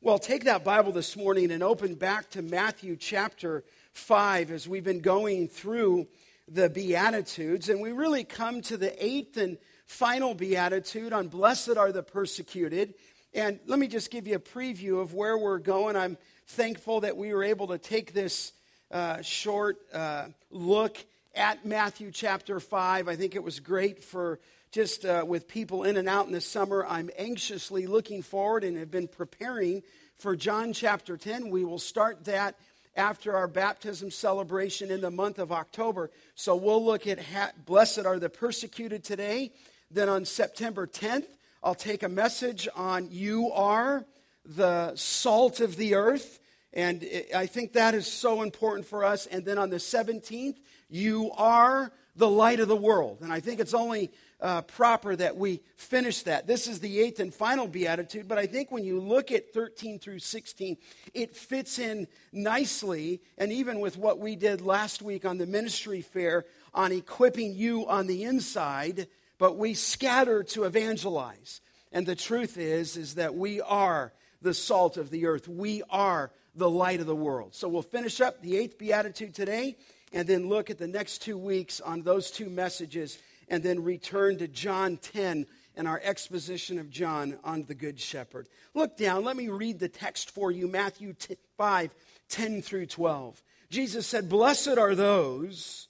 Well, take that Bible this morning and open back to Matthew chapter 5 as we've been going through the Beatitudes. And we really come to the eighth and final Beatitude on Blessed are the persecuted. And let me just give you a preview of where we're going. I'm thankful that we were able to take this uh, short uh, look at Matthew chapter 5. I think it was great for just uh, with people in and out in the summer, I'm anxiously looking forward and have been preparing for John chapter 10. We will start that after our baptism celebration in the month of October. So we'll look at ha- Blessed are the persecuted today. Then on September 10th, I'll take a message on You are the salt of the earth. And I think that is so important for us. And then on the 17th, You are the light of the world. And I think it's only uh, proper that we finish that. This is the eighth and final beatitude, but I think when you look at 13 through 16, it fits in nicely, and even with what we did last week on the ministry fair on equipping you on the inside, but we scatter to evangelize. And the truth is, is that we are the salt of the earth. We are the light of the world. So we'll finish up the eighth beatitude today and then look at the next two weeks on those two messages and then return to John 10 and our exposition of John on the Good Shepherd. Look down. Let me read the text for you Matthew 5 10 through 12. Jesus said, Blessed are those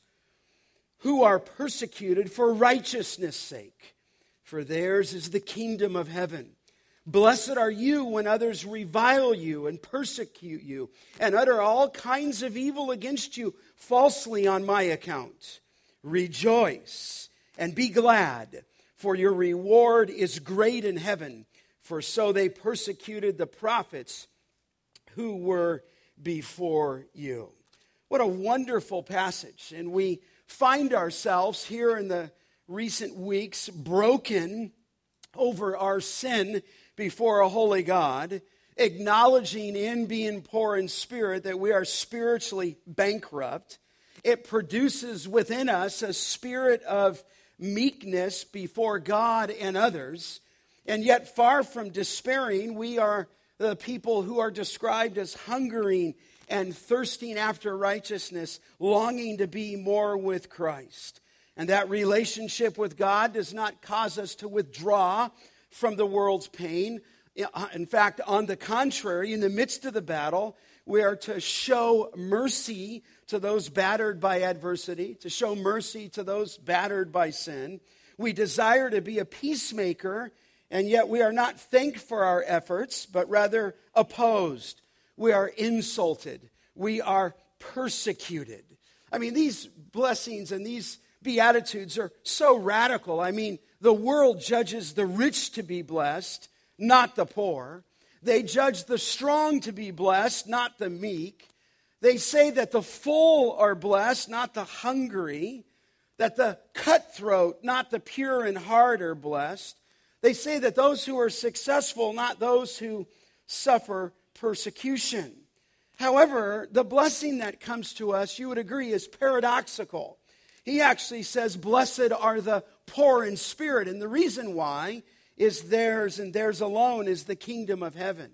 who are persecuted for righteousness' sake, for theirs is the kingdom of heaven. Blessed are you when others revile you and persecute you and utter all kinds of evil against you falsely on my account. Rejoice and be glad, for your reward is great in heaven. For so they persecuted the prophets who were before you. What a wonderful passage. And we find ourselves here in the recent weeks broken over our sin before a holy God, acknowledging in being poor in spirit that we are spiritually bankrupt. It produces within us a spirit of meekness before God and others. And yet, far from despairing, we are the people who are described as hungering and thirsting after righteousness, longing to be more with Christ. And that relationship with God does not cause us to withdraw from the world's pain. In fact, on the contrary, in the midst of the battle, we are to show mercy to those battered by adversity, to show mercy to those battered by sin. We desire to be a peacemaker, and yet we are not thanked for our efforts, but rather opposed. We are insulted. We are persecuted. I mean, these blessings and these beatitudes are so radical. I mean, the world judges the rich to be blessed, not the poor. They judge the strong to be blessed, not the meek. They say that the full are blessed, not the hungry, that the cutthroat, not the pure in heart, are blessed. They say that those who are successful, not those who suffer persecution. However, the blessing that comes to us, you would agree, is paradoxical. He actually says, Blessed are the poor in spirit. And the reason why is theirs and theirs alone is the kingdom of heaven.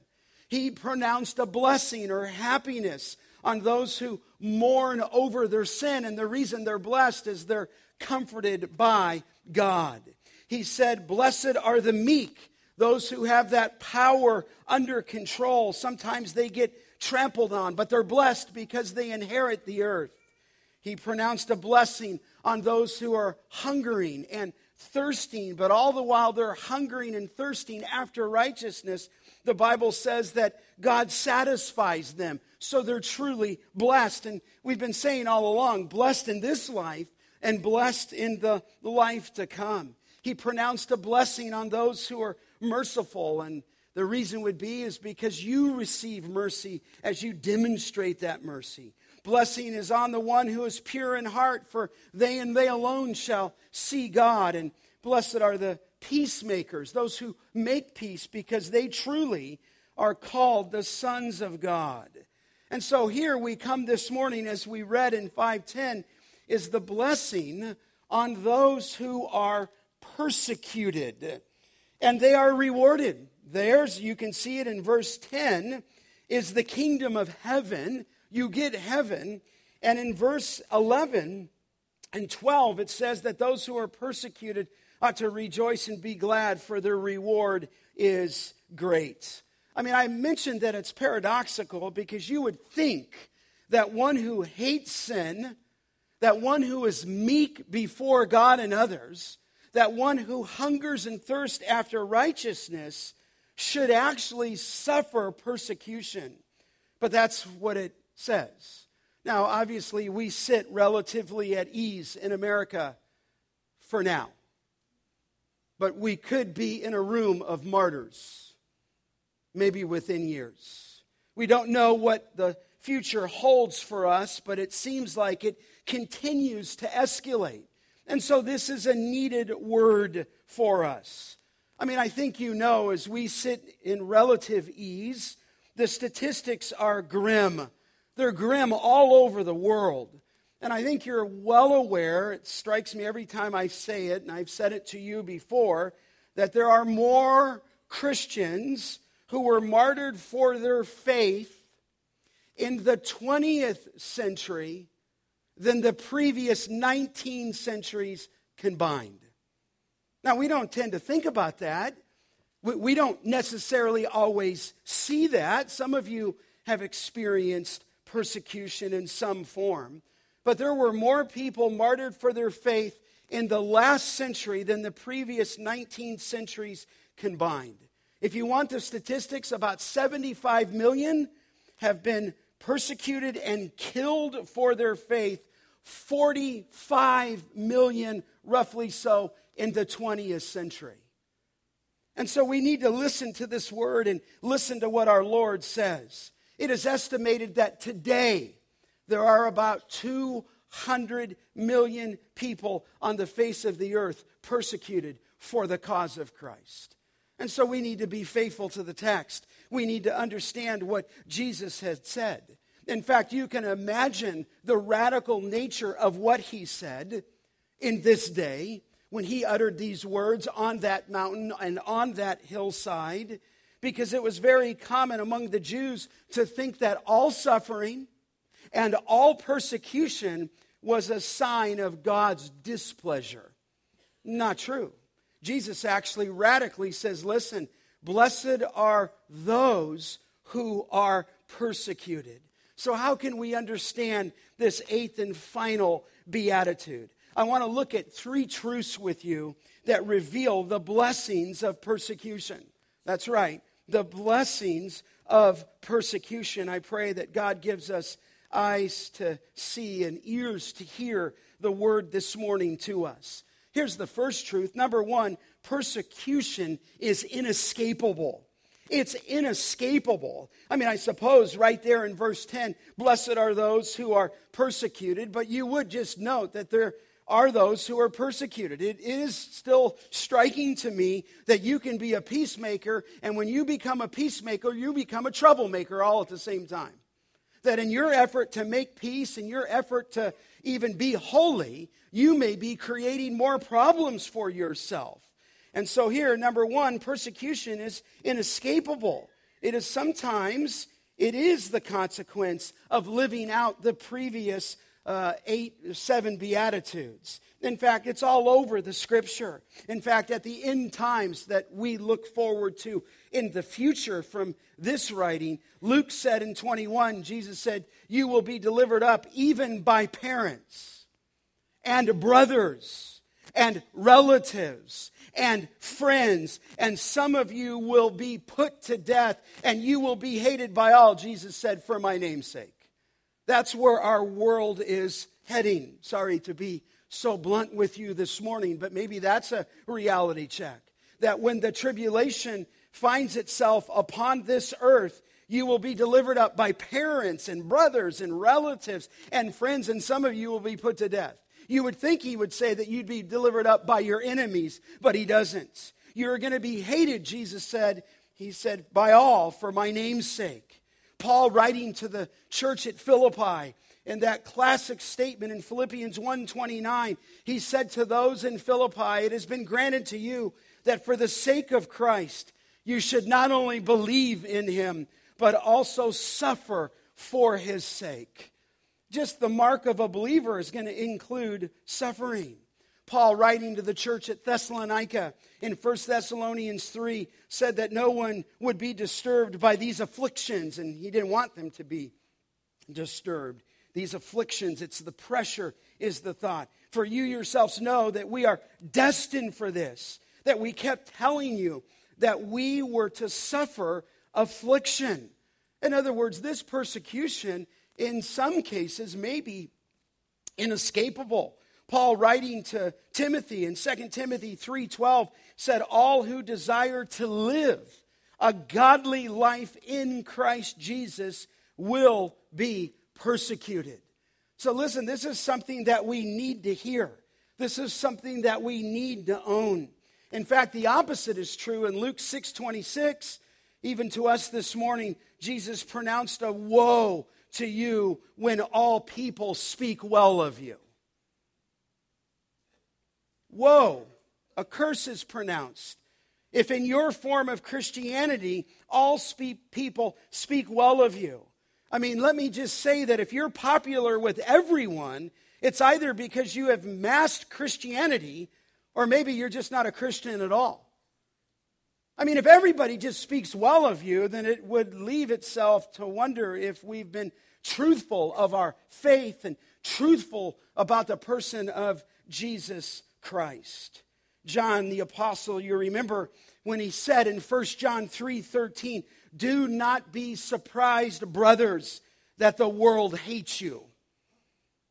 He pronounced a blessing or happiness on those who mourn over their sin, and the reason they're blessed is they're comforted by God. He said, Blessed are the meek, those who have that power under control. Sometimes they get trampled on, but they're blessed because they inherit the earth. He pronounced a blessing on those who are hungering and thirsting, but all the while they're hungering and thirsting after righteousness, the Bible says that God satisfies them. So they're truly blessed. And we've been saying all along blessed in this life and blessed in the life to come. He pronounced a blessing on those who are merciful. And the reason would be is because you receive mercy as you demonstrate that mercy. Blessing is on the one who is pure in heart, for they and they alone shall see God. And blessed are the peacemakers, those who make peace, because they truly are called the sons of God. And so here we come this morning, as we read in 510, is the blessing on those who are persecuted. And they are rewarded There's, you can see it in verse 10, is the kingdom of heaven. You get heaven. And in verse 11 and 12, it says that those who are persecuted ought to rejoice and be glad, for their reward is great. I mean, I mentioned that it's paradoxical because you would think that one who hates sin, that one who is meek before God and others, that one who hungers and thirsts after righteousness should actually suffer persecution. But that's what it says. Now, obviously, we sit relatively at ease in America for now. But we could be in a room of martyrs, maybe within years. We don't know what the future holds for us, but it seems like it continues to escalate. And so this is a needed word for us. I mean, I think you know as we sit in relative ease, the statistics are grim. They're grim all over the world. And I think you're well aware, it strikes me every time I say it, and I've said it to you before, that there are more Christians who were martyred for their faith in the 20th century than the previous 19 centuries combined. Now, we don't tend to think about that. We don't necessarily always see that. Some of you have experienced persecution in some form. But there were more people martyred for their faith in the last century than the previous 19 centuries combined. If you want the statistics, about 75 million have been persecuted and killed for their faith, 45 million, roughly so, in the 20th century. And so we need to listen to this word and listen to what our Lord says. It is estimated that today there are about 200 million people on the face of the earth persecuted for the cause of Christ. And so we need to be faithful to the text. We need to understand what Jesus had said. In fact, you can imagine the radical nature of what he said in this day when he uttered these words on that mountain and on that hillside, because it was very common among the Jews to think that all suffering and all persecution was a sign of God's displeasure. Not true. Jesus actually radically says, listen, blessed are those who are persecuted. So, how can we understand this eighth and final beatitude? I want to look at three truths with you that reveal the blessings of persecution. That's right, the blessings of persecution. I pray that God gives us eyes to see and ears to hear the word this morning to us. Here's the first truth. Number one, persecution is inescapable. It's inescapable. I mean, I suppose right there in verse 10, blessed are those who are persecuted, but you would just note that there are those who are persecuted. It is still striking to me that you can be a peacemaker, and when you become a peacemaker, you become a troublemaker all at the same time. That in your effort to make peace, in your effort to even be holy, you may be creating more problems for yourself. And so, here, number one, persecution is inescapable. It is sometimes, it is the consequence of living out the previous uh, eight, seven Beatitudes. In fact, it's all over the scripture. In fact, at the end times that we look forward to in the future from this writing, Luke said in 21, Jesus said, You will be delivered up even by parents and brothers and relatives and friends, and some of you will be put to death, and you will be hated by all, Jesus said, for my name's sake. That's where our world is heading. Sorry to be so blunt with you this morning, but maybe that's a reality check. That when the tribulation finds itself upon this earth, you will be delivered up by parents and brothers and relatives and friends, and some of you will be put to death. You would think he would say that you'd be delivered up by your enemies, but he doesn't. You're going to be hated, Jesus said. He said, by all for my name's sake. Paul writing to the church at Philippi in that classic statement in Philippians 1:29, he said to those in Philippi, "It has been granted to you that for the sake of Christ You should not only believe in him, but also suffer for his sake. Just the mark of a believer is going to include suffering. Paul, writing to the church at Thessalonica in 1 Thessalonians 3, said that no one would be disturbed by these afflictions, and he didn't want them to be disturbed. These afflictions, it's the pressure, is the thought. For you yourselves know that we are destined for this, that we kept telling you that we were to suffer affliction. In other words, this persecution, in some cases, may be inescapable. Paul writing to Timothy in 2 Timothy 3:12 said all who desire to live a godly life in Christ Jesus will be persecuted. So listen, this is something that we need to hear. This is something that we need to own. In fact, the opposite is true in Luke 6:26. Even to us this morning, Jesus pronounced a woe to you when all people speak well of you. Woe, a curse is pronounced. If in your form of Christianity, all speak, people speak well of you. I mean, let me just say that if you're popular with everyone, it's either because you have masked Christianity or maybe you're just not a Christian at all. I mean, if everybody just speaks well of you, then it would leave itself to wonder if we've been truthful of our faith and truthful about the person of Jesus Christ. John the apostle, you remember when he said in 1 John 3:13, "Do not be surprised, brothers, that the world hates you."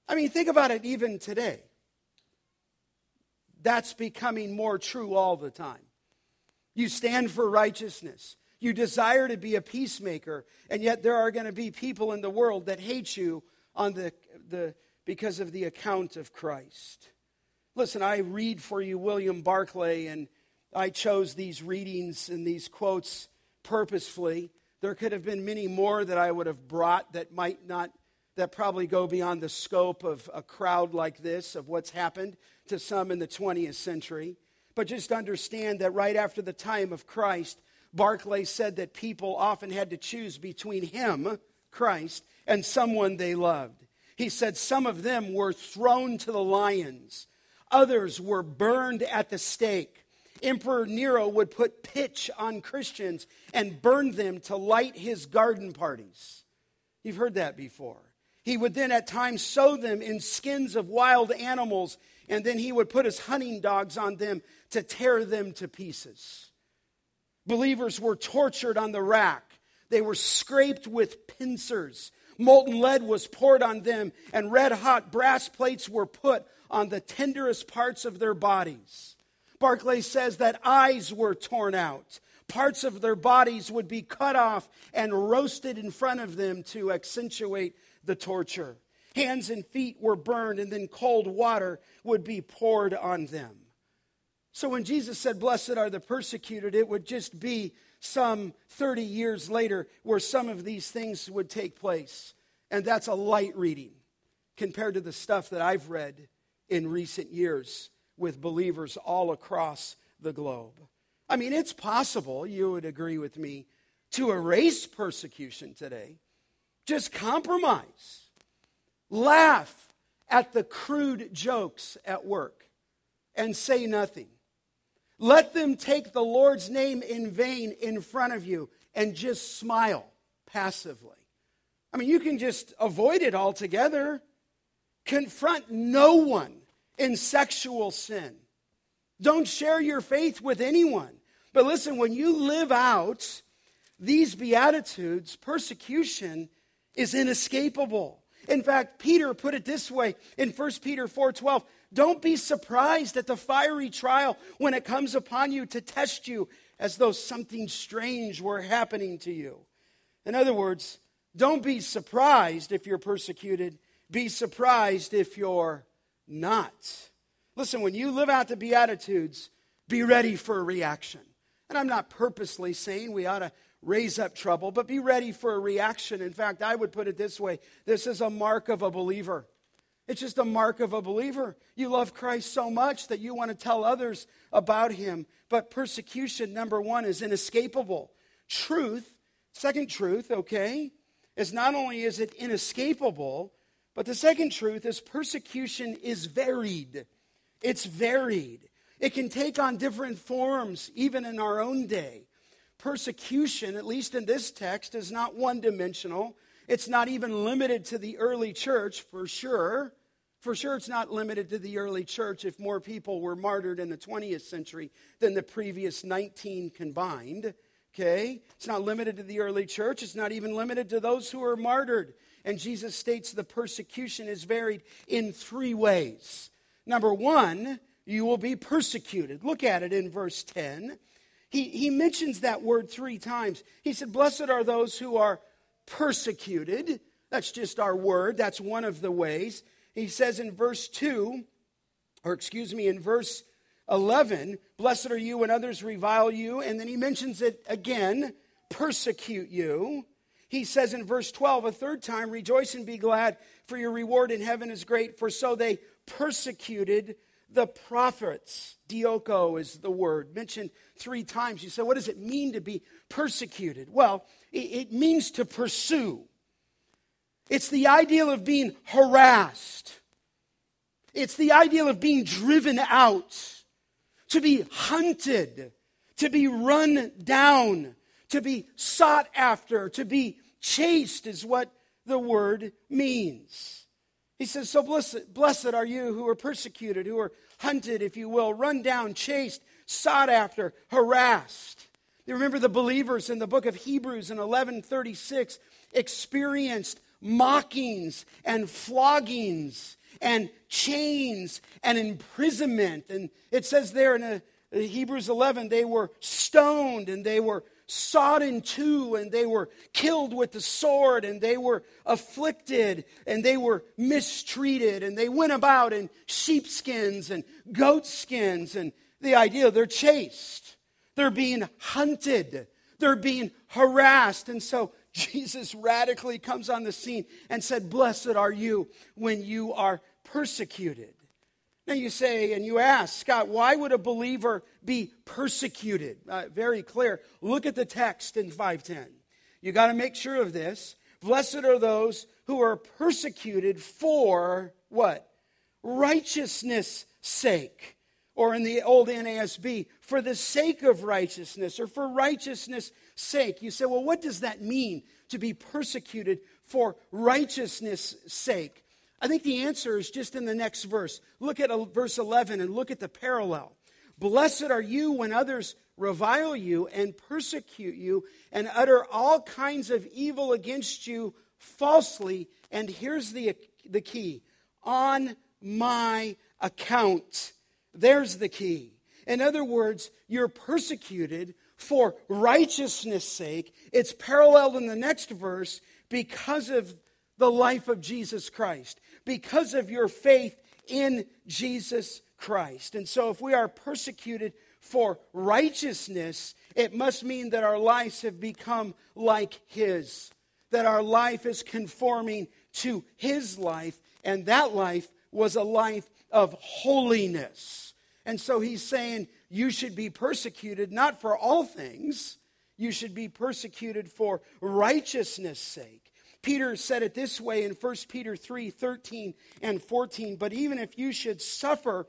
I mean, think about it even today. That's becoming more true all the time. You stand for righteousness. You desire to be a peacemaker, and yet there are going to be people in the world that hate you on the, the, because of the account of Christ. Listen, I read for you William Barclay, and I chose these readings and these quotes purposefully. There could have been many more that I would have brought that might not, that probably go beyond the scope of a crowd like this, of what's happened to some in the 20th century. But just understand that right after the time of Christ, Barclay said that people often had to choose between him, Christ, and someone they loved. He said some of them were thrown to the lions. Others were burned at the stake. Emperor Nero would put pitch on Christians and burn them to light his garden parties. You've heard that before. He would then at times sew them in skins of wild animals, and then he would put his hunting dogs on them to tear them to pieces. Believers were tortured on the rack. They were scraped with pincers. Molten lead was poured on them, and red hot brass plates were put on the tenderest parts of their bodies. Barclay says that eyes were torn out. Parts of their bodies would be cut off and roasted in front of them to accentuate the torture. Hands and feet were burned, and then cold water would be poured on them. So when Jesus said, Blessed are the persecuted, it would just be some 30 years later where some of these things would take place. And that's a light reading compared to the stuff that I've read in recent years with believers all across the globe. I mean, it's possible, you would agree with me, to erase persecution today. Just compromise. Laugh at the crude jokes at work and say nothing. Let them take the Lord's name in vain in front of you and just smile passively. I mean, you can just avoid it altogether. Confront no one in sexual sin. Don't share your faith with anyone. But listen, when you live out these Beatitudes, persecution is inescapable. In fact, Peter put it this way in 1 Peter 4:12, don't be surprised at the fiery trial when it comes upon you to test you as though something strange were happening to you. In other words, don't be surprised if you're persecuted. Be surprised if you're not. Listen, when you live out the Beatitudes, be ready for a reaction. And I'm not purposely saying we ought to raise up trouble, but be ready for a reaction. In fact, I would put it this way this is a mark of a believer. It's just a mark of a believer. You love Christ so much that you want to tell others about him. But persecution, number one, is inescapable. Truth, second truth, okay, is not only is it inescapable, but the second truth is persecution is varied. It's varied. It can take on different forms, even in our own day. Persecution, at least in this text, is not one dimensional. It's not even limited to the early church, for sure. For sure, it's not limited to the early church if more people were martyred in the 20th century than the previous 19 combined. Okay? It's not limited to the early church. It's not even limited to those who were martyred. And Jesus states the persecution is varied in three ways. Number one, you will be persecuted. Look at it in verse 10. He, he mentions that word three times. He said, Blessed are those who are persecuted. That's just our word. That's one of the ways. He says in verse 2, or excuse me, in verse 11, Blessed are you when others revile you. And then he mentions it again, persecute you. He says in verse 12, a third time, Rejoice and be glad, for your reward in heaven is great, for so they persecuted the prophets. Dioko is the word mentioned three times. You say, what does it mean to be persecuted? Well, it means to pursue. It's the ideal of being harassed. It's the ideal of being driven out, to be hunted, to be run down, to be sought after, to be chased, is what the word means. He says, So blessed, blessed are you who are persecuted, who are hunted, if you will, run down, chased, sought after, harassed. You remember the believers in the book of Hebrews in 1136 experienced mockings and floggings and chains and imprisonment. And it says there in uh, Hebrews 11, they were stoned and they were sawed in two and they were killed with the sword and they were afflicted and they were mistreated and they went about in sheepskins and goatskins and the idea they're chased they're being hunted. They're being harassed. And so jesus radically comes on the scene and said blessed are you when you are persecuted now you say and you ask, Scott, why would a believer be persecuted? Uh, very clear. Look at the text in 510. You got to make sure of this. Blessed are those who are persecuted for what? Righteousness' sake. Or in the old NASB, for the sake of righteousness or for righteousness' sake. You say, well, what does that mean to be persecuted for righteousness' sake? I think the answer is just in the next verse. Look at verse 11 and look at the parallel. Blessed are you when others revile you and persecute you and utter all kinds of evil against you falsely. And here's the, the key on my account. There's the key. In other words, you're persecuted for righteousness' sake. It's paralleled in the next verse because of the life of Jesus Christ because of your faith in Jesus Christ. And so, if we are persecuted for righteousness, it must mean that our lives have become like His, that our life is conforming to His life, and that life was a life of holiness. And so, He's saying you should be persecuted not for all things, you should be persecuted for righteousness' sake. Peter said it this way in 1 Peter 3 13 and 14. But even if you should suffer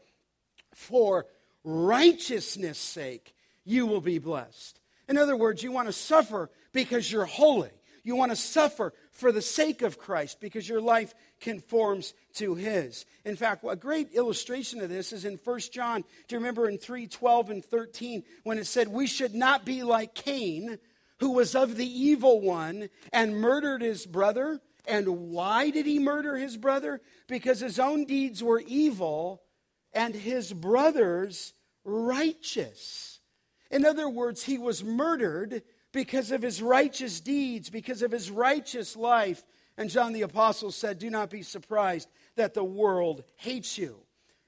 for righteousness' sake, you will be blessed. In other words, you want to suffer because you're holy. You want to suffer for the sake of Christ because your life conforms to his. In fact, a great illustration of this is in 1 John. Do you remember in 3 12 and 13 when it said, We should not be like Cain who was of the evil one and murdered his brother. And why did he murder his brother? Because his own deeds were evil and his brother's righteous. In other words, he was murdered because of his righteous deeds, because of his righteous life. And John the Apostle said, Do not be surprised that the world hates you.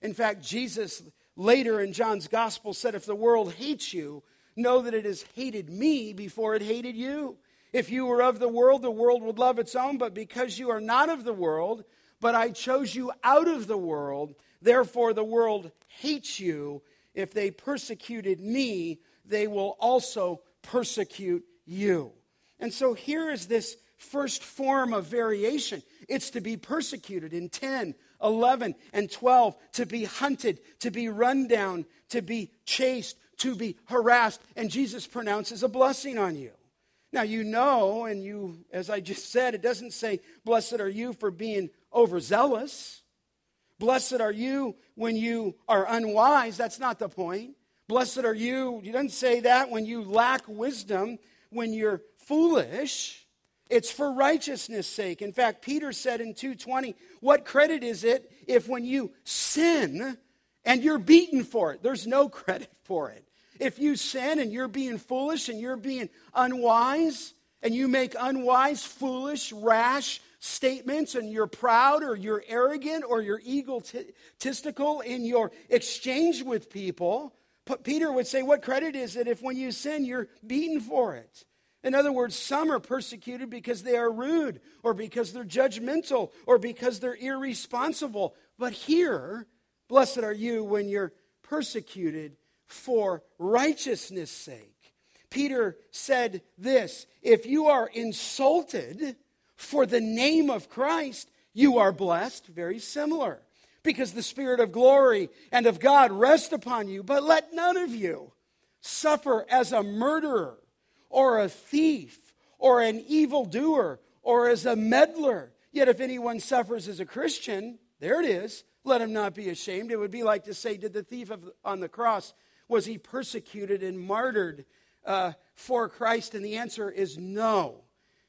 In fact, Jesus later in John's gospel said, If the world hates you, know that it has hated me before it hated you. If you were of the world, the world would love its own, but because you are not of the world, but I chose you out of the world. Therefore, the world hates you. If they persecuted me, they will also persecute you. And so here is this first form of variation it's to be persecuted in 10, 11, and 12, to be hunted, to be run down, to be chased, to be harassed. And Jesus pronounces a blessing on you. Now, you know, and you, as I just said, it doesn't say, Blessed are you for being overzealous. Blessed are you when you are unwise. That's not the point. Blessed are you, he doesn't say that when you lack wisdom, when you're foolish. It's for righteousness' sake. In fact, Peter said in 2:20, "What credit is it if when you sin and you're beaten for it? There's no credit for it. If you sin and you're being foolish and you're being unwise and you make unwise, foolish, rash statements and you're proud or you're arrogant or you're egotistical in your exchange with people, Peter would say, What credit is it if when you sin you're beaten for it? In other words, some are persecuted because they are rude or because they're judgmental or because they're irresponsible. But here, blessed are you when you're persecuted for righteousness' sake. Peter said this If you are insulted for the name of Christ, you are blessed. Very similar. Because the Spirit of glory and of God rest upon you. But let none of you suffer as a murderer or a thief or an evildoer or as a meddler. Yet if anyone suffers as a Christian, there it is, let him not be ashamed. It would be like to say, Did the thief of, on the cross was he persecuted and martyred uh, for Christ? And the answer is no.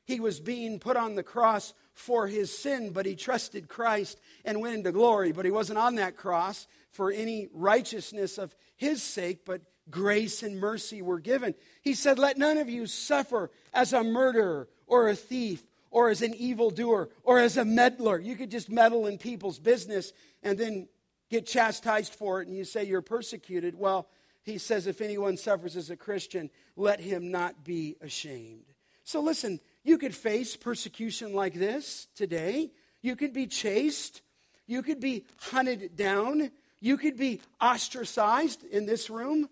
He was being put on the cross for his sin, but he trusted Christ and went into glory. But he wasn't on that cross for any righteousness of his sake, but grace and mercy were given. He said, Let none of you suffer as a murderer or a thief or as an evildoer or as a meddler. You could just meddle in people's business and then get chastised for it, and you say you're persecuted. Well, he says, if anyone suffers as a Christian, let him not be ashamed. So listen, you could face persecution like this today. You could be chased. You could be hunted down. You could be ostracized in this room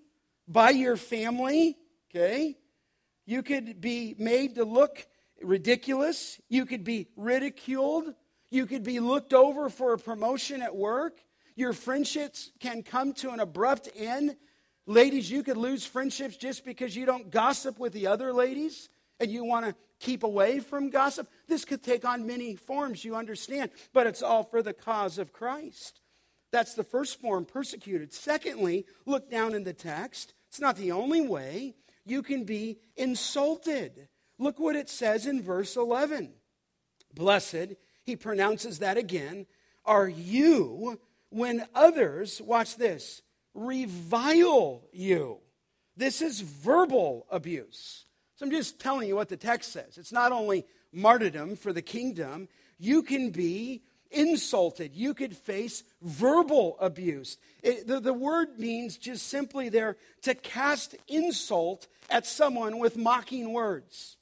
by your family, okay? You could be made to look ridiculous. You could be ridiculed. You could be looked over for a promotion at work. Your friendships can come to an abrupt end Ladies, you could lose friendships just because you don't gossip with the other ladies and you want to keep away from gossip. This could take on many forms, you understand, but it's all for the cause of Christ. That's the first form, persecuted. Secondly, look down in the text. It's not the only way. You can be insulted. Look what it says in verse 11. Blessed, he pronounces that again, are you when others, watch this, revile you. This is verbal abuse. So I'm just telling you what the text says. It's not only martyrdom for the kingdom, you can be insulted. You could face verbal abuse. It, the, the word means just simply there to cast insult at someone with mocking words.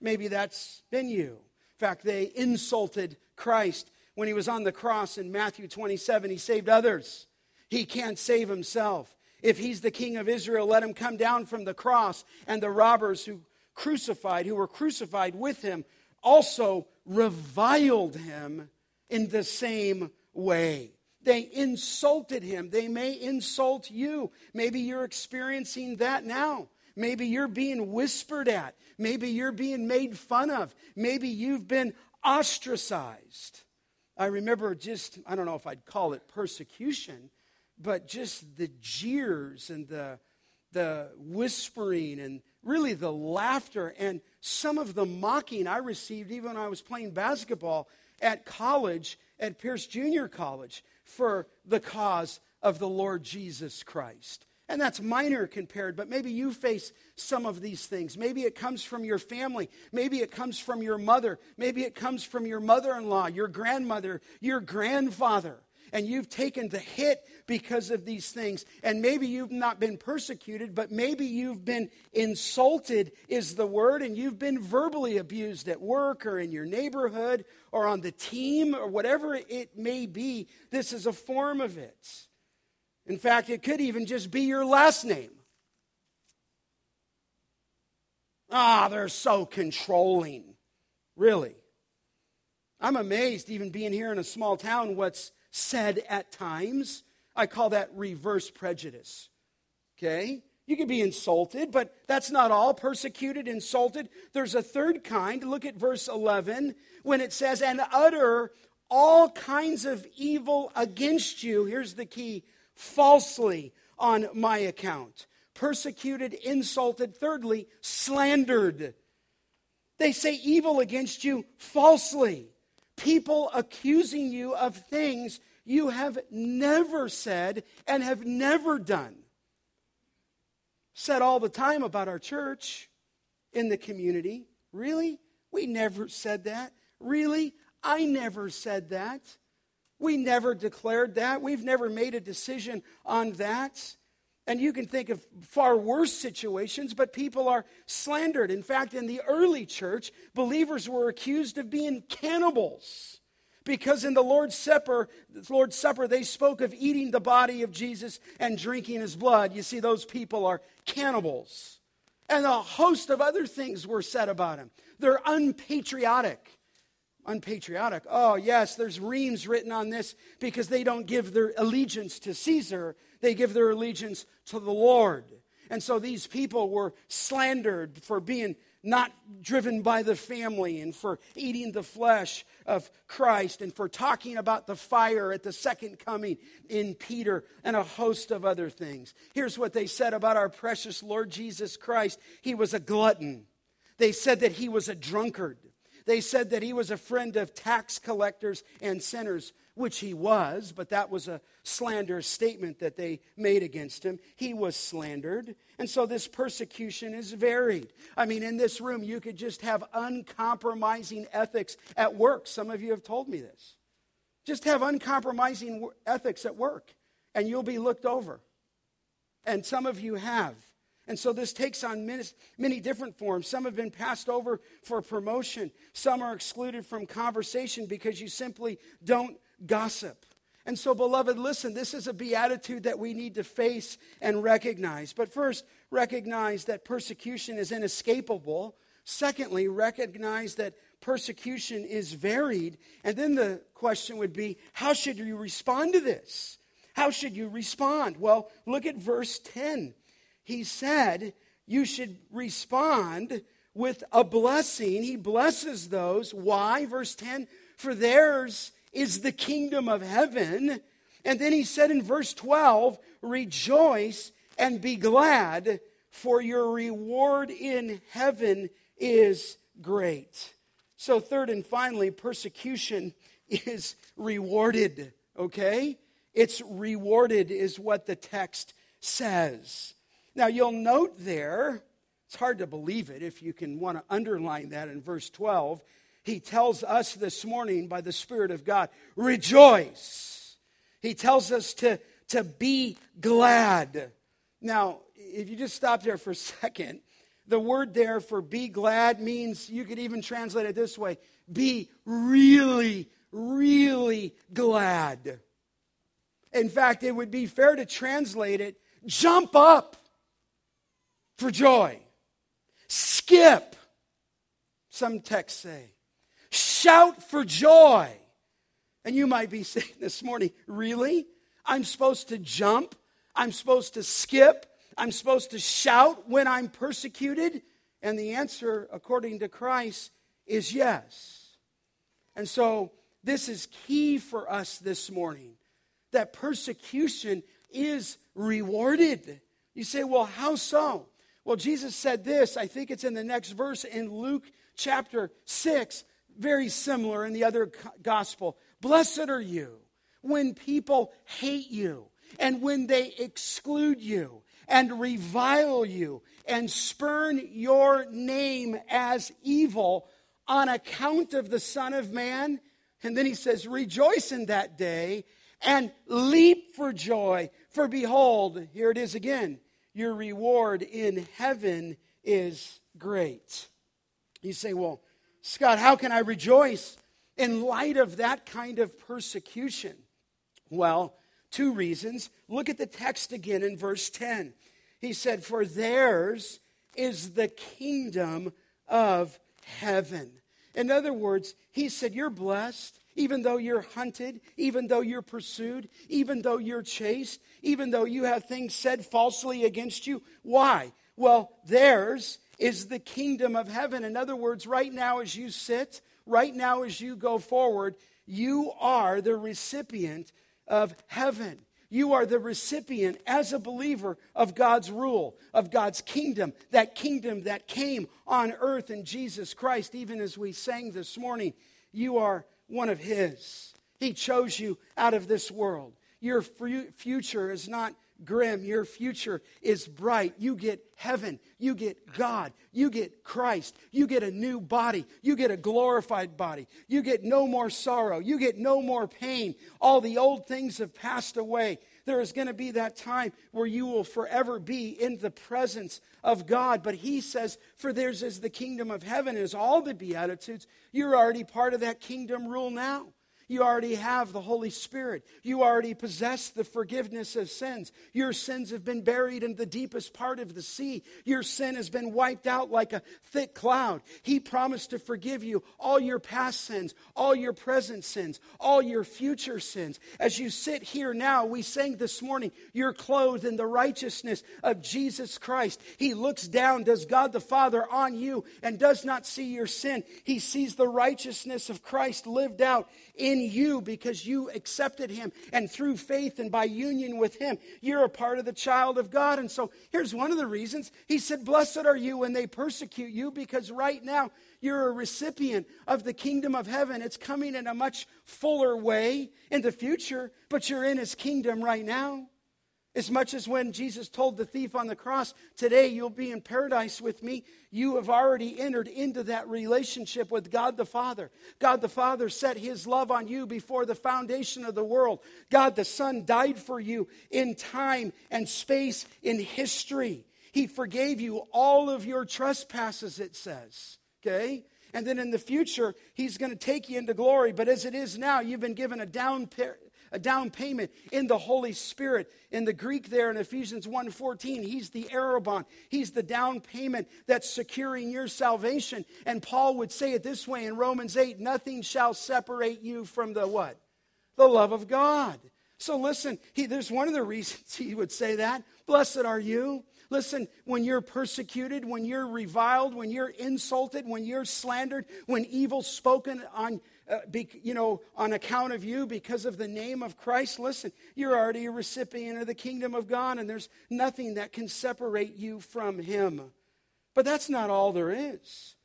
Maybe that's been you. In fact, they insulted Christ when he was on the cross in Matthew 27. He saved others. He can't save himself. If he's the king of Israel, let him come down from the cross. And the robbers who crucified, who were crucified with him, also reviled him in the same way. They insulted him. They may insult you. Maybe you're experiencing that now. Maybe you're being whispered at. Maybe you're being made fun of. Maybe you've been ostracized. I remember just, I don't know if I'd call it persecution, but just the jeers and the, the whispering and really the laughter and some of the mocking I received even when I was playing basketball at college, at Pierce Junior College, for the cause of the Lord Jesus Christ. And that's minor compared, but maybe you face some of these things. Maybe it comes from your family. Maybe it comes from your mother. Maybe it comes from your mother in law, your grandmother, your grandfather. And you've taken the hit because of these things. And maybe you've not been persecuted, but maybe you've been insulted, is the word, and you've been verbally abused at work or in your neighborhood or on the team or whatever it may be. This is a form of it. In fact, it could even just be your last name. Ah, they're so controlling. Really. I'm amazed, even being here in a small town, what's said at times. I call that reverse prejudice. Okay? You can be insulted, but that's not all. Persecuted, insulted. There's a third kind. Look at verse 11 when it says, and utter all kinds of evil against you. Here's the key falsely on my account. Persecuted, insulted. Thirdly, slandered. They say evil against you falsely people accusing you of things you have never said and have never done. Said all the time about our church in the community. Really? We never said that. Really? I never said that. We never declared that. We've never made a decision on that. And you can think of far worse situations, but people are slandered. In fact, in the early church, believers were accused of being cannibals. Because in the Lord's Supper, Lord's Supper, they spoke of eating the body of Jesus and drinking his blood. You see, those people are cannibals. And a host of other things were said about him. They're unpatriotic unpatriotic. Oh, yes, there's reams written on this because they don't give their allegiance to Caesar, they give their allegiance to the Lord. And so these people were slandered for being not driven by the family and for eating the flesh of Christ and for talking about the fire at the second coming in Peter and a host of other things. Here's what they said about our precious Lord Jesus Christ He was a glutton, they said that he was a drunkard. They said that he was a friend of tax collectors and sinners, which he was, but that was a slanderous statement that they made against him. He was slandered. And so this persecution is varied. I mean, in this room, you could just have uncompromising ethics at work. Some of you have told me this. Just have uncompromising ethics at work, and you'll be looked over. And some of you have. And so this takes on many, many, different forms. Some have been passed over for promotion, some are excluded from conversation because you simply don't gossip. And so, beloved, listen, this is a beatitude that we need to face and recognize. But first, recognize that persecution is inescapable. Secondly, recognize that persecution is varied. And then the question would be how should you respond to this? How should you respond? Well, look at verse 10 he said you should respond with a blessing. He blesses those. Why? Verse 10 For theirs is the kingdom of heaven. And then he said in verse 12, Rejoice and be glad, for your reward in heaven is great. So, third and finally, persecution is rewarded, okay? It's rewarded, is what the text says. Now, you'll note there, it's hard to believe it if you can want to underline that in verse 12. He tells us this morning by the Spirit of God, rejoice. He tells us to, to be glad. Now, if you just stop there for a second, the word there for be glad means you could even translate it this way be really, really glad. In fact, it would be fair to translate it jump up for joy. Skip, some texts say. Shout for joy. And you might be saying this morning, really? I'm supposed to jump? I'm supposed to skip? I'm supposed to shout when I'm persecuted? And the answer, according to Christ, is yes. And so this is key for us this morning that persecution is rewarded. You say, well, how so? Well, Jesus said this, I think it's in the next verse in Luke chapter 6, very similar in the other gospel. Blessed are you when people hate you and when they exclude you and revile you and spurn your name as evil on account of the Son of Man. And then he says, Rejoice in that day and leap for joy. For behold, here it is again your reward in heaven is great. You say, Well, Scott, how can I rejoice in light of that kind of persecution? Well, two reasons. Look at the text again in verse 10. He said, For theirs is the kingdom of heaven. In other words, he said, You're blessed even though you're hunted, even though you're pursued, even though you're chased, even though you have things said falsely against you. Why? Well, theirs is the kingdom of heaven. In other words, right now as you sit, right now as you go forward, you are the recipient of heaven. You are the recipient, as a believer, of God's rule, of God's kingdom, that kingdom that came on earth in Jesus Christ. Even as we sang this morning, you are one of His. He chose you out of this world. Your future is not grim. Your future is bright. You get heaven. You get God. You get Christ. You get a new body. You get a glorified body. You get no more sorrow. You get no more pain. All the old things have passed away. There is going to be that time where you will forever be in the presence of God. But he says, For theirs is the kingdom of heaven, is all the Beatitudes. You're already part of that kingdom rule now. You already have the Holy Spirit. You already possess the forgiveness of sins. Your sins have been buried in the deepest part of the sea. Your sin has been wiped out like a thick cloud. He promised to forgive you all your past sins, all your present sins, all your future sins. As you sit here now, we sang this morning, you're clothed in the righteousness of Jesus Christ. He looks down, does God the Father on you, and does not see your sin. He sees the righteousness of Christ lived out in you because you accepted him. And through faith and by union with him, you're a part of the child of God. And so here's one of the reasons. He said, Blessed are you when they persecute you because right now you're a recipient of the kingdom of heaven. It's coming in a much fuller way in the future, but you're in his kingdom right now. As much as when Jesus told the thief on the cross, Today you'll be in paradise with me, you have already entered into that relationship with God the Father. God the Father set his love on you before the foundation of the world. God the Son died for you in time and space in history. He forgave you all of your trespasses, it says. Okay? And then in the future, he's going to take you into glory. But as it is now, you've been given a down a down payment in the Holy Spirit. In the Greek there in Ephesians 1:14, he's the arrabon. He's the down payment that's securing your salvation. And Paul would say it this way in Romans 8, nothing shall separate you from the what? The love of God. So listen, he, there's one of the reasons he would say that. Blessed are you. Listen, when you're persecuted, when you're reviled, when you're insulted, when you're slandered, when evil spoken on uh, be, you know, on account of you because of the name of Christ, listen, you're already a recipient of the kingdom of God, and there's nothing that can separate you from Him. But that's not all there is.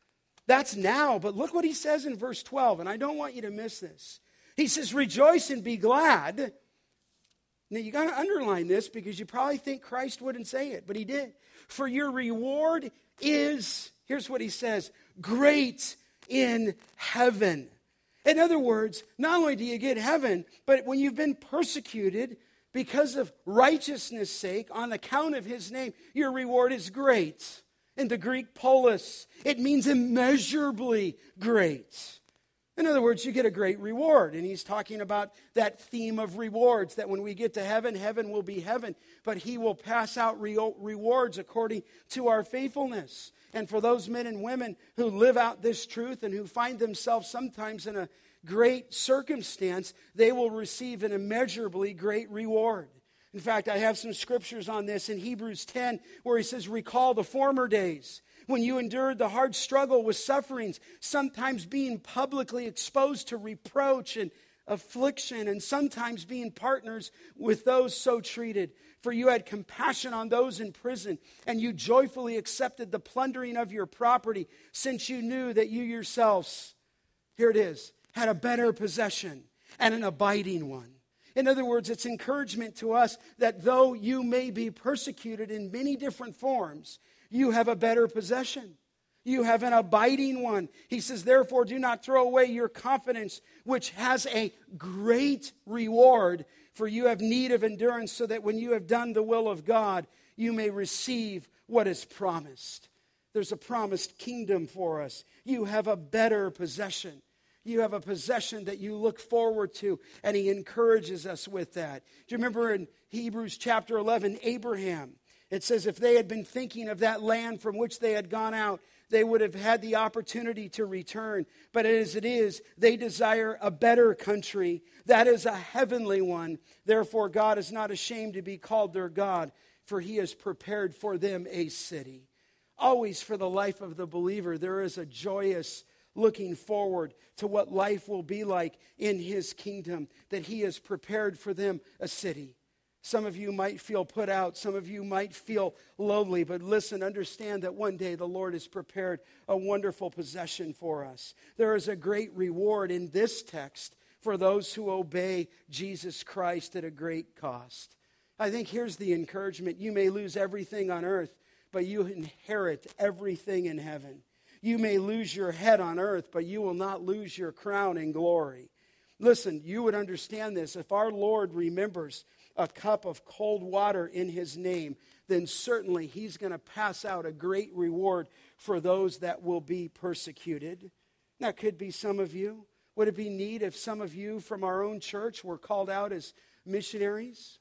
That's now, but look what he says in verse 12, and I don't want you to miss this. He says, Rejoice and be glad. Now, you got to underline this because you probably think Christ wouldn't say it, but he did. For your reward is, here's what he says, great in heaven. In other words, not only do you get heaven, but when you've been persecuted because of righteousness' sake, on account of his name, your reward is great. In the Greek polis, it means immeasurably great. In other words, you get a great reward. And he's talking about that theme of rewards that when we get to heaven, heaven will be heaven, but he will pass out re- rewards according to our faithfulness. And for those men and women who live out this truth and who find themselves sometimes in a great circumstance, they will receive an immeasurably great reward. In fact, I have some scriptures on this in Hebrews 10 where he says, Recall the former days when you endured the hard struggle with sufferings, sometimes being publicly exposed to reproach and affliction, and sometimes being partners with those so treated. For you had compassion on those in prison, and you joyfully accepted the plundering of your property, since you knew that you yourselves, here it is, had a better possession and an abiding one. In other words, it's encouragement to us that though you may be persecuted in many different forms, you have a better possession. You have an abiding one. He says, Therefore, do not throw away your confidence, which has a great reward, for you have need of endurance, so that when you have done the will of God, you may receive what is promised. There's a promised kingdom for us. You have a better possession. You have a possession that you look forward to, and he encourages us with that. Do you remember in Hebrews chapter 11, Abraham? It says, if they had been thinking of that land from which they had gone out, they would have had the opportunity to return. But as it is, they desire a better country. That is a heavenly one. Therefore, God is not ashamed to be called their God, for he has prepared for them a city. Always for the life of the believer, there is a joyous looking forward to what life will be like in his kingdom, that he has prepared for them a city. Some of you might feel put out. Some of you might feel lonely. But listen, understand that one day the Lord has prepared a wonderful possession for us. There is a great reward in this text for those who obey Jesus Christ at a great cost. I think here's the encouragement you may lose everything on earth, but you inherit everything in heaven. You may lose your head on earth, but you will not lose your crown in glory. Listen, you would understand this. If our Lord remembers a cup of cold water in his name, then certainly he's going to pass out a great reward for those that will be persecuted. That could be some of you. Would it be neat if some of you from our own church were called out as missionaries?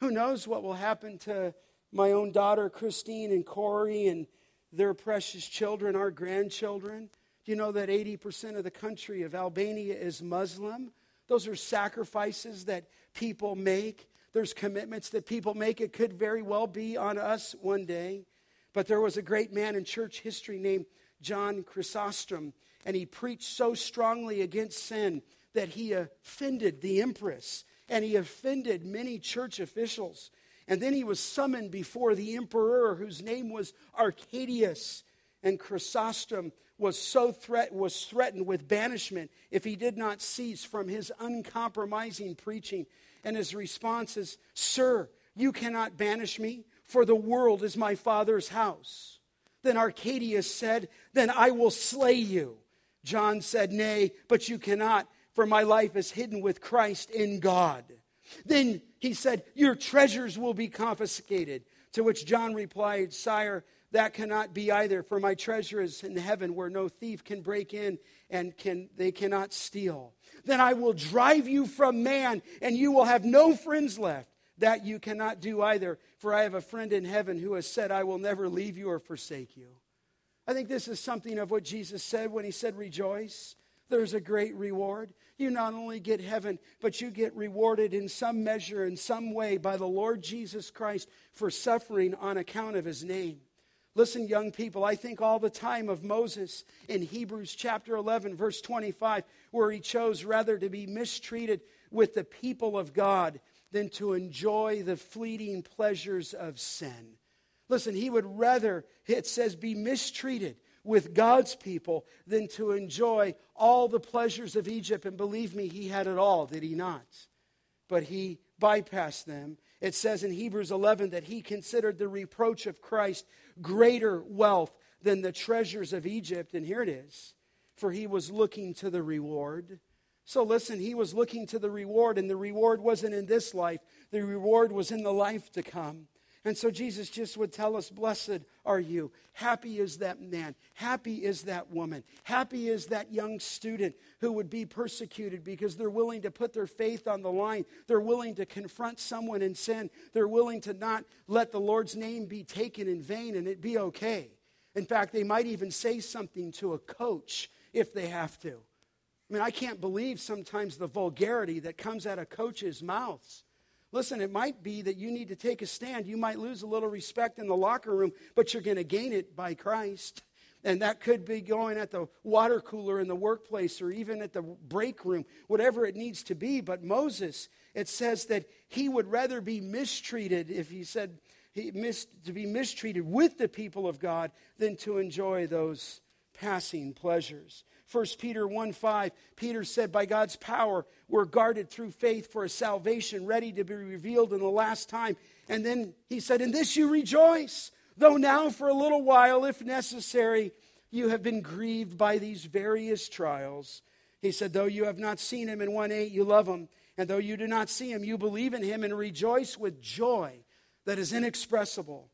Who knows what will happen to my own daughter, Christine, and Corey, and their precious children, our grandchildren? Do you know that 80% of the country of Albania is Muslim? Those are sacrifices that people make. There's commitments that people make. It could very well be on us one day. But there was a great man in church history named John Chrysostom, and he preached so strongly against sin that he offended the empress and he offended many church officials. And then he was summoned before the emperor, whose name was Arcadius. And Chrysostom was so threat, was threatened with banishment if he did not cease from his uncompromising preaching. And his response is, Sir, you cannot banish me, for the world is my father's house. Then Arcadius said, Then I will slay you. John said, Nay, but you cannot, for my life is hidden with Christ in God. Then he said, Your treasures will be confiscated. To which John replied, Sire, that cannot be either, for my treasure is in heaven where no thief can break in and can, they cannot steal. Then I will drive you from man, and you will have no friends left. That you cannot do either, for I have a friend in heaven who has said, I will never leave you or forsake you. I think this is something of what Jesus said when he said, Rejoice. There's a great reward. You not only get heaven, but you get rewarded in some measure, in some way, by the Lord Jesus Christ for suffering on account of his name. Listen, young people, I think all the time of Moses in Hebrews chapter 11, verse 25, where he chose rather to be mistreated with the people of God than to enjoy the fleeting pleasures of sin. Listen, he would rather, it says, be mistreated with God's people than to enjoy all the pleasures of Egypt. And believe me, he had it all, did he not? But he bypassed them. It says in Hebrews 11 that he considered the reproach of Christ greater wealth than the treasures of Egypt. And here it is for he was looking to the reward. So listen, he was looking to the reward, and the reward wasn't in this life, the reward was in the life to come. And so Jesus just would tell us, Blessed are you. Happy is that man. Happy is that woman. Happy is that young student who would be persecuted because they're willing to put their faith on the line. They're willing to confront someone in sin. They're willing to not let the Lord's name be taken in vain and it be okay. In fact, they might even say something to a coach if they have to. I mean, I can't believe sometimes the vulgarity that comes out of coaches' mouths. Listen, it might be that you need to take a stand. You might lose a little respect in the locker room, but you're going to gain it by Christ. And that could be going at the water cooler in the workplace or even at the break room, whatever it needs to be. But Moses, it says that he would rather be mistreated if he said he missed, to be mistreated with the people of God than to enjoy those passing pleasures. 1 Peter 1 5, Peter said, By God's power, we're guarded through faith for a salvation ready to be revealed in the last time. And then he said, In this you rejoice, though now for a little while, if necessary, you have been grieved by these various trials. He said, Though you have not seen him in 1 8, you love him. And though you do not see him, you believe in him and rejoice with joy that is inexpressible.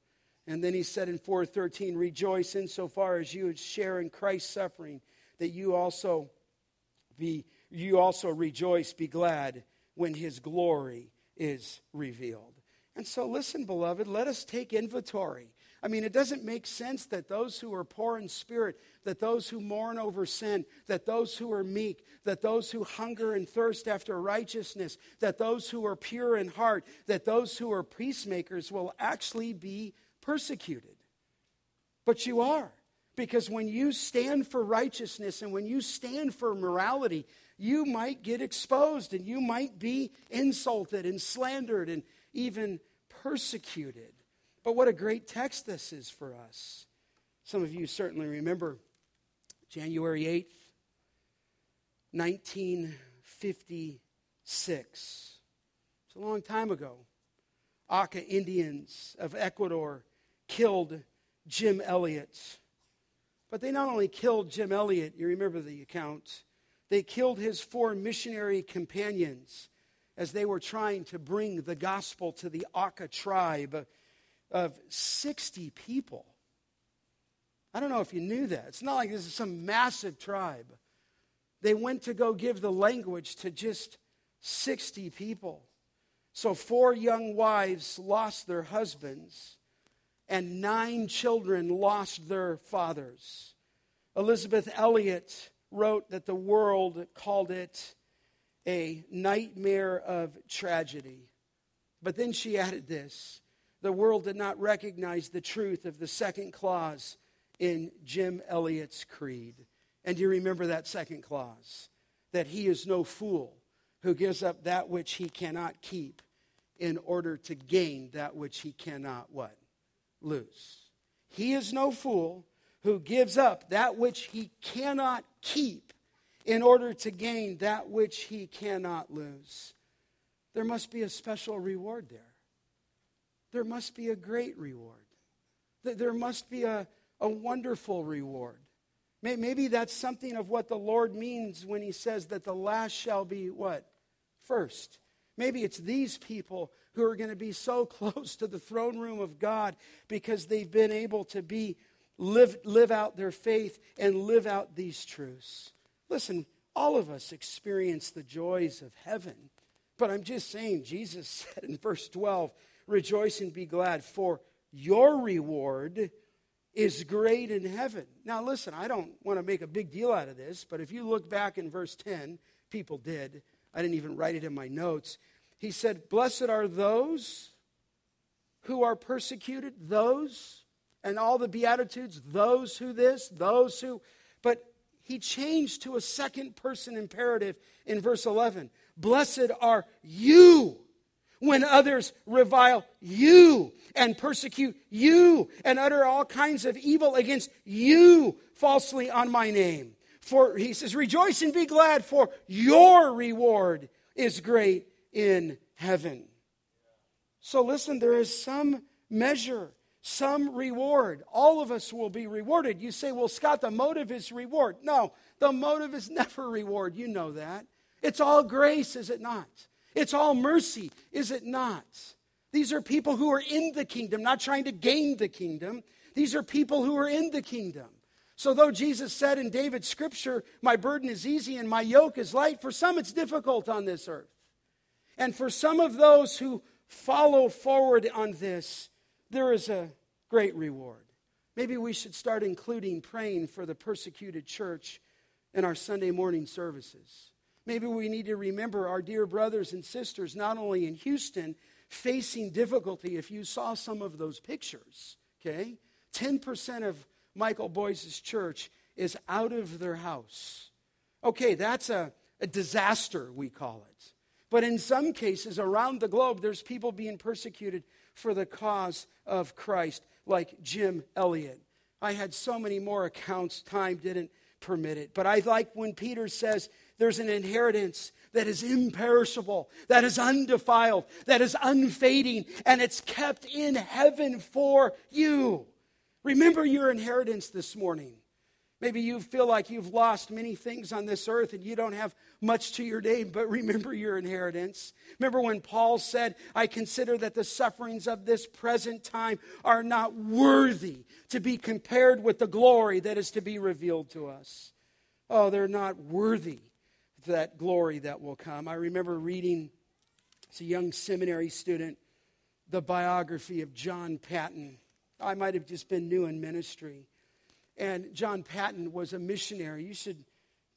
And then he said in 413, Rejoice insofar as you share in Christ's suffering, that you also be you also rejoice, be glad when his glory is revealed. And so, listen, beloved, let us take inventory. I mean, it doesn't make sense that those who are poor in spirit, that those who mourn over sin, that those who are meek, that those who hunger and thirst after righteousness, that those who are pure in heart, that those who are peacemakers will actually be persecuted. But you are. Because when you stand for righteousness and when you stand for morality, you might get exposed and you might be insulted and slandered and even persecuted. But what a great text this is for us. Some of you certainly remember January 8th, 1956. It's a long time ago. Auca Indians of Ecuador killed Jim Elliot. But they not only killed Jim Elliot, you remember the account, they killed his four missionary companions as they were trying to bring the gospel to the Auca tribe of 60 people. I don't know if you knew that. It's not like this is some massive tribe. They went to go give the language to just 60 people. So, four young wives lost their husbands, and nine children lost their fathers. Elizabeth Elliot wrote that the world called it a nightmare of tragedy. But then she added this the world did not recognize the truth of the second clause in Jim Elliot's creed. And do you remember that second clause? That he is no fool who gives up that which he cannot keep in order to gain that which he cannot what? Lose. He is no fool who gives up that which he cannot keep in order to gain that which he cannot lose. There must be a special reward there there must be a great reward. There must be a, a wonderful reward. Maybe that's something of what the Lord means when he says that the last shall be what? First. Maybe it's these people who are going to be so close to the throne room of God because they've been able to be live, live out their faith and live out these truths. Listen, all of us experience the joys of heaven. But I'm just saying, Jesus said in verse 12, rejoice and be glad, for your reward is great in heaven. Now, listen, I don't want to make a big deal out of this, but if you look back in verse 10, people did. I didn't even write it in my notes. He said, Blessed are those who are persecuted, those, and all the Beatitudes, those who this, those who. But he changed to a second person imperative in verse 11. Blessed are you when others revile you and persecute you and utter all kinds of evil against you falsely on my name. For he says, Rejoice and be glad, for your reward is great in heaven. So listen, there is some measure, some reward. All of us will be rewarded. You say, Well, Scott, the motive is reward. No, the motive is never reward. You know that. It's all grace, is it not? It's all mercy, is it not? These are people who are in the kingdom, not trying to gain the kingdom. These are people who are in the kingdom. So, though Jesus said in David's scripture, My burden is easy and my yoke is light, for some it's difficult on this earth. And for some of those who follow forward on this, there is a great reward. Maybe we should start including praying for the persecuted church in our Sunday morning services. Maybe we need to remember our dear brothers and sisters, not only in Houston, facing difficulty. If you saw some of those pictures, okay? 10% of Michael Boyce's church is out of their house. Okay, that's a, a disaster, we call it. But in some cases around the globe, there's people being persecuted for the cause of Christ, like Jim Elliot. I had so many more accounts, time didn't permit it. But I like when Peter says there's an inheritance that is imperishable, that is undefiled, that is unfading, and it's kept in heaven for you. Remember your inheritance this morning. Maybe you feel like you've lost many things on this earth and you don't have much to your name, but remember your inheritance. Remember when Paul said, I consider that the sufferings of this present time are not worthy to be compared with the glory that is to be revealed to us. Oh, they're not worthy that glory that will come. I remember reading, as a young seminary student, the biography of John Paton. I might have just been new in ministry. And John Paton was a missionary. You should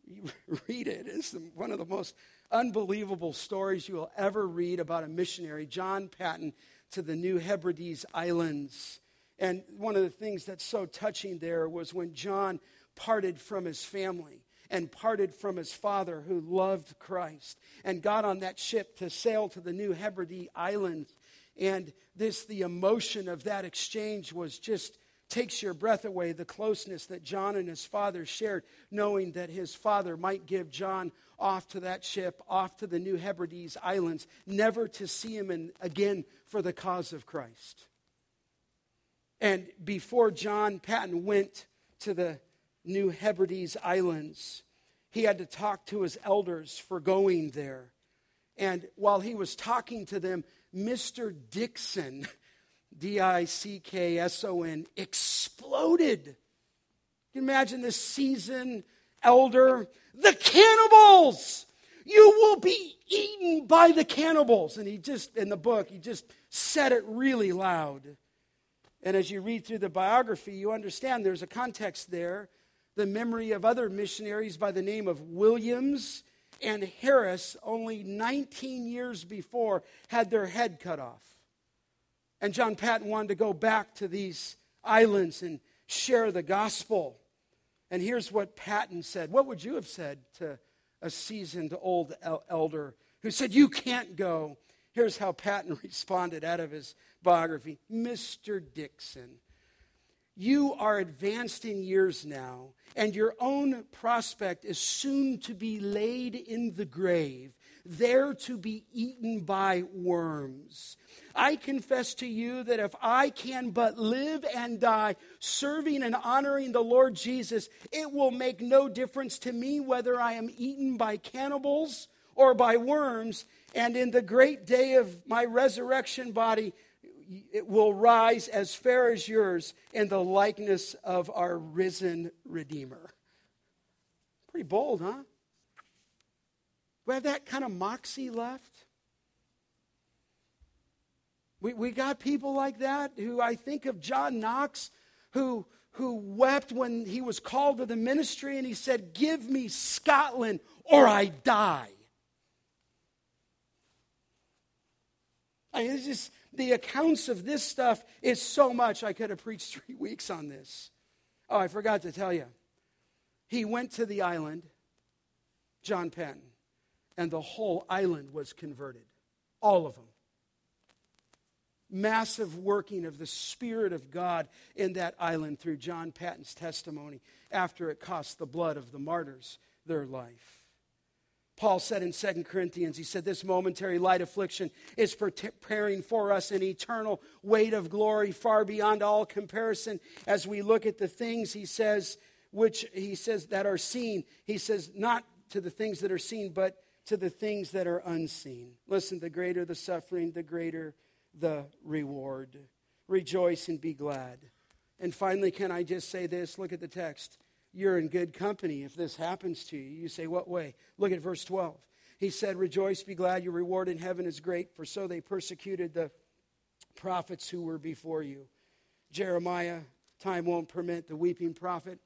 read it. It's one of the most unbelievable stories you will ever read about a missionary, John Paton, to the New Hebrides Islands. And one of the things that's so touching there was when John parted from his family and parted from his father who loved Christ and got on that ship to sail to the New Hebrides Islands. And this, the emotion of that exchange was just takes your breath away the closeness that John and his father shared, knowing that his father might give John off to that ship, off to the New Hebrides Islands, never to see him in, again for the cause of Christ. And before John Paton went to the New Hebrides Islands, he had to talk to his elders for going there. And while he was talking to them, Mr. Dickson, D I C K S O N, exploded. You imagine this seasoned elder, the cannibals! You will be eaten by the cannibals. And he just, in the book, he just said it really loud. And as you read through the biography, you understand there's a context there. The memory of other missionaries by the name of Williams and Harris, only 19 years before, had their head cut off. And John Paton wanted to go back to these islands and share the gospel. And here's what Paton said. What would you have said to a seasoned old elder who said, You can't go? Here's how Paton responded out of his biography Mr. Dickson, you are advanced in years now, and your own prospect is soon to be laid in the grave, there to be eaten by worms. I confess to you that if I can but live and die serving and honoring the Lord Jesus, it will make no difference to me whether I am eaten by cannibals or by worms. And in the great day of my resurrection body, it will rise as fair as yours in the likeness of our risen Redeemer. Pretty bold, huh? We have that kind of moxie left. We, we got people like that who I think of John Knox, who, who wept when he was called to the ministry and he said, Give me Scotland or I die. I mean, it's the accounts of this stuff is so much. I could have preached three weeks on this. Oh, I forgot to tell you. He went to the island, John Penn, and the whole island was converted. All of them massive working of the Spirit of God in that island through John Paton's testimony after it cost the blood of the martyrs their life. Paul said in 2 Corinthians, he said, This momentary light affliction is preparing for us an eternal weight of glory far beyond all comparison as we look at the things, he says, which he says that are seen. He says, not to the things that are seen, but to the things that are unseen. Listen, the greater the suffering, the greater the reward. Rejoice and be glad. And finally, can I just say this? Look at the text. You're in good company if this happens to you. You say, What way? Look at verse 12. He said, Rejoice, be glad, your reward in heaven is great, for so they persecuted the prophets who were before you. Jeremiah, time won't permit, the weeping prophet,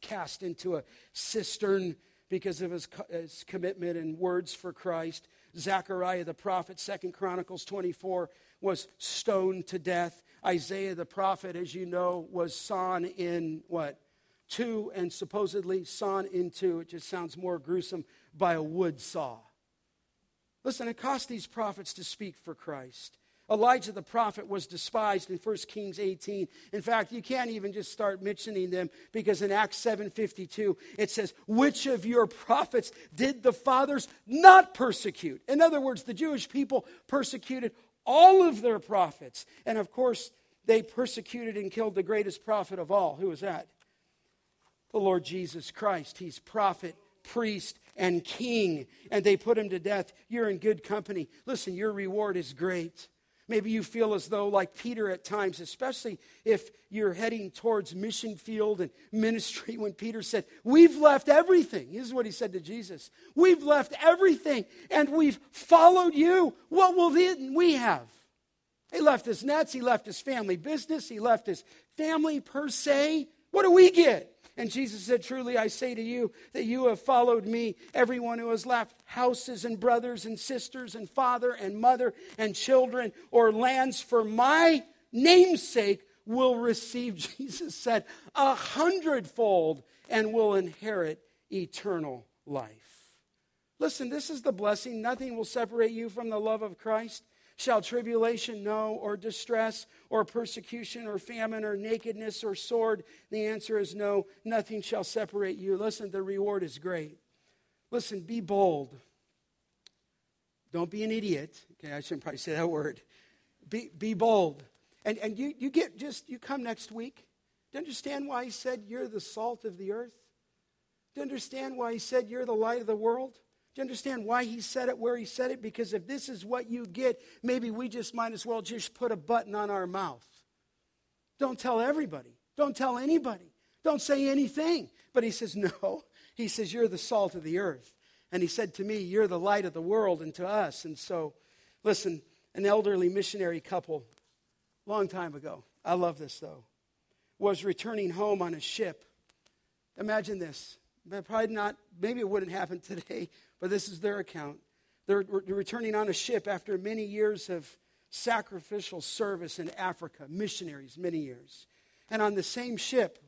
cast into a cistern because of his, his commitment and words for Christ. Zechariah the prophet, Second Chronicles 24, was stoned to death. Isaiah the prophet, as you know, was sawn in what? Two, and supposedly sawn into, it just sounds more gruesome, by a wood saw. Listen, it cost these prophets to speak for Christ. Elijah the prophet was despised in 1 Kings 18. In fact, you can't even just start mentioning them because in Acts 7:52 it says, "Which of your prophets did the fathers not persecute?" In other words, the Jewish people persecuted all of their prophets. And of course, they persecuted and killed the greatest prophet of all. Who was that? The Lord Jesus Christ. He's prophet, priest, and king. And they put him to death. You're in good company. Listen, your reward is great. Maybe you feel as though, like Peter at times, especially if you're heading towards mission field and ministry, when Peter said, We've left everything. This is what he said to Jesus We've left everything and we've followed you. What will then we have? He left his nets, he left his family business, he left his family per se. What do we get? And Jesus said, Truly I say to you that you have followed me. Everyone who has left houses and brothers and sisters and father and mother and children or lands for my namesake will receive, Jesus said, a hundredfold and will inherit eternal life. Listen, this is the blessing. Nothing will separate you from the love of Christ. Shall tribulation, no, or distress, or persecution, or famine, or nakedness, or sword? The answer is no. Nothing shall separate you. Listen, the reward is great. Listen, be bold. Don't be an idiot. Okay, I shouldn't probably say that word. Be, be bold. And, and you, you get just, you come next week. Do you understand why he said you're the salt of the earth? Do you understand why he said you're the light of the world? Do you understand why he said it where he said it? Because if this is what you get, maybe we just might as well just put a button on our mouth. Don't tell everybody. Don't tell anybody. Don't say anything. But he says, No. He says, You're the salt of the earth. And he said to me, You're the light of the world and to us. And so, listen, an elderly missionary couple, long time ago, I love this though, was returning home on a ship. Imagine this. But probably not, maybe it wouldn't happen today, this is their account. They're, they're returning on a ship after many years of sacrificial service in Africa, missionaries, many years. And on the same ship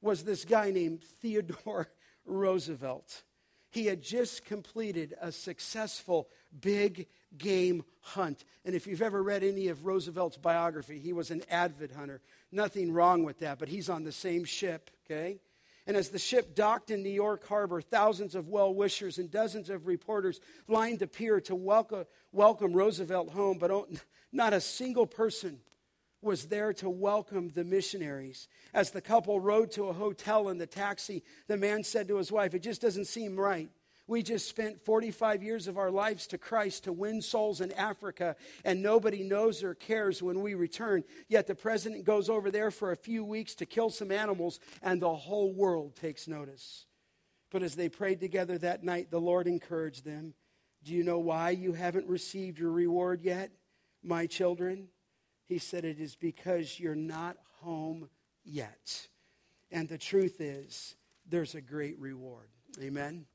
was this guy named Theodore Roosevelt. He had just completed a successful big game hunt. And if you've ever read any of Roosevelt's biography, he was an avid hunter. Nothing wrong with that, but he's on the same ship, okay? And as the ship docked in New York Harbor, thousands of well wishers and dozens of reporters lined the pier to welcome, welcome Roosevelt home, but not a single person was there to welcome the missionaries. As the couple rode to a hotel in the taxi, the man said to his wife, It just doesn't seem right. We just spent 45 years of our lives to Christ to win souls in Africa, and nobody knows or cares when we return. Yet the president goes over there for a few weeks to kill some animals, and the whole world takes notice. But as they prayed together that night, the Lord encouraged them. Do you know why you haven't received your reward yet, my children? He said, It is because you're not home yet. And the truth is, there's a great reward. Amen.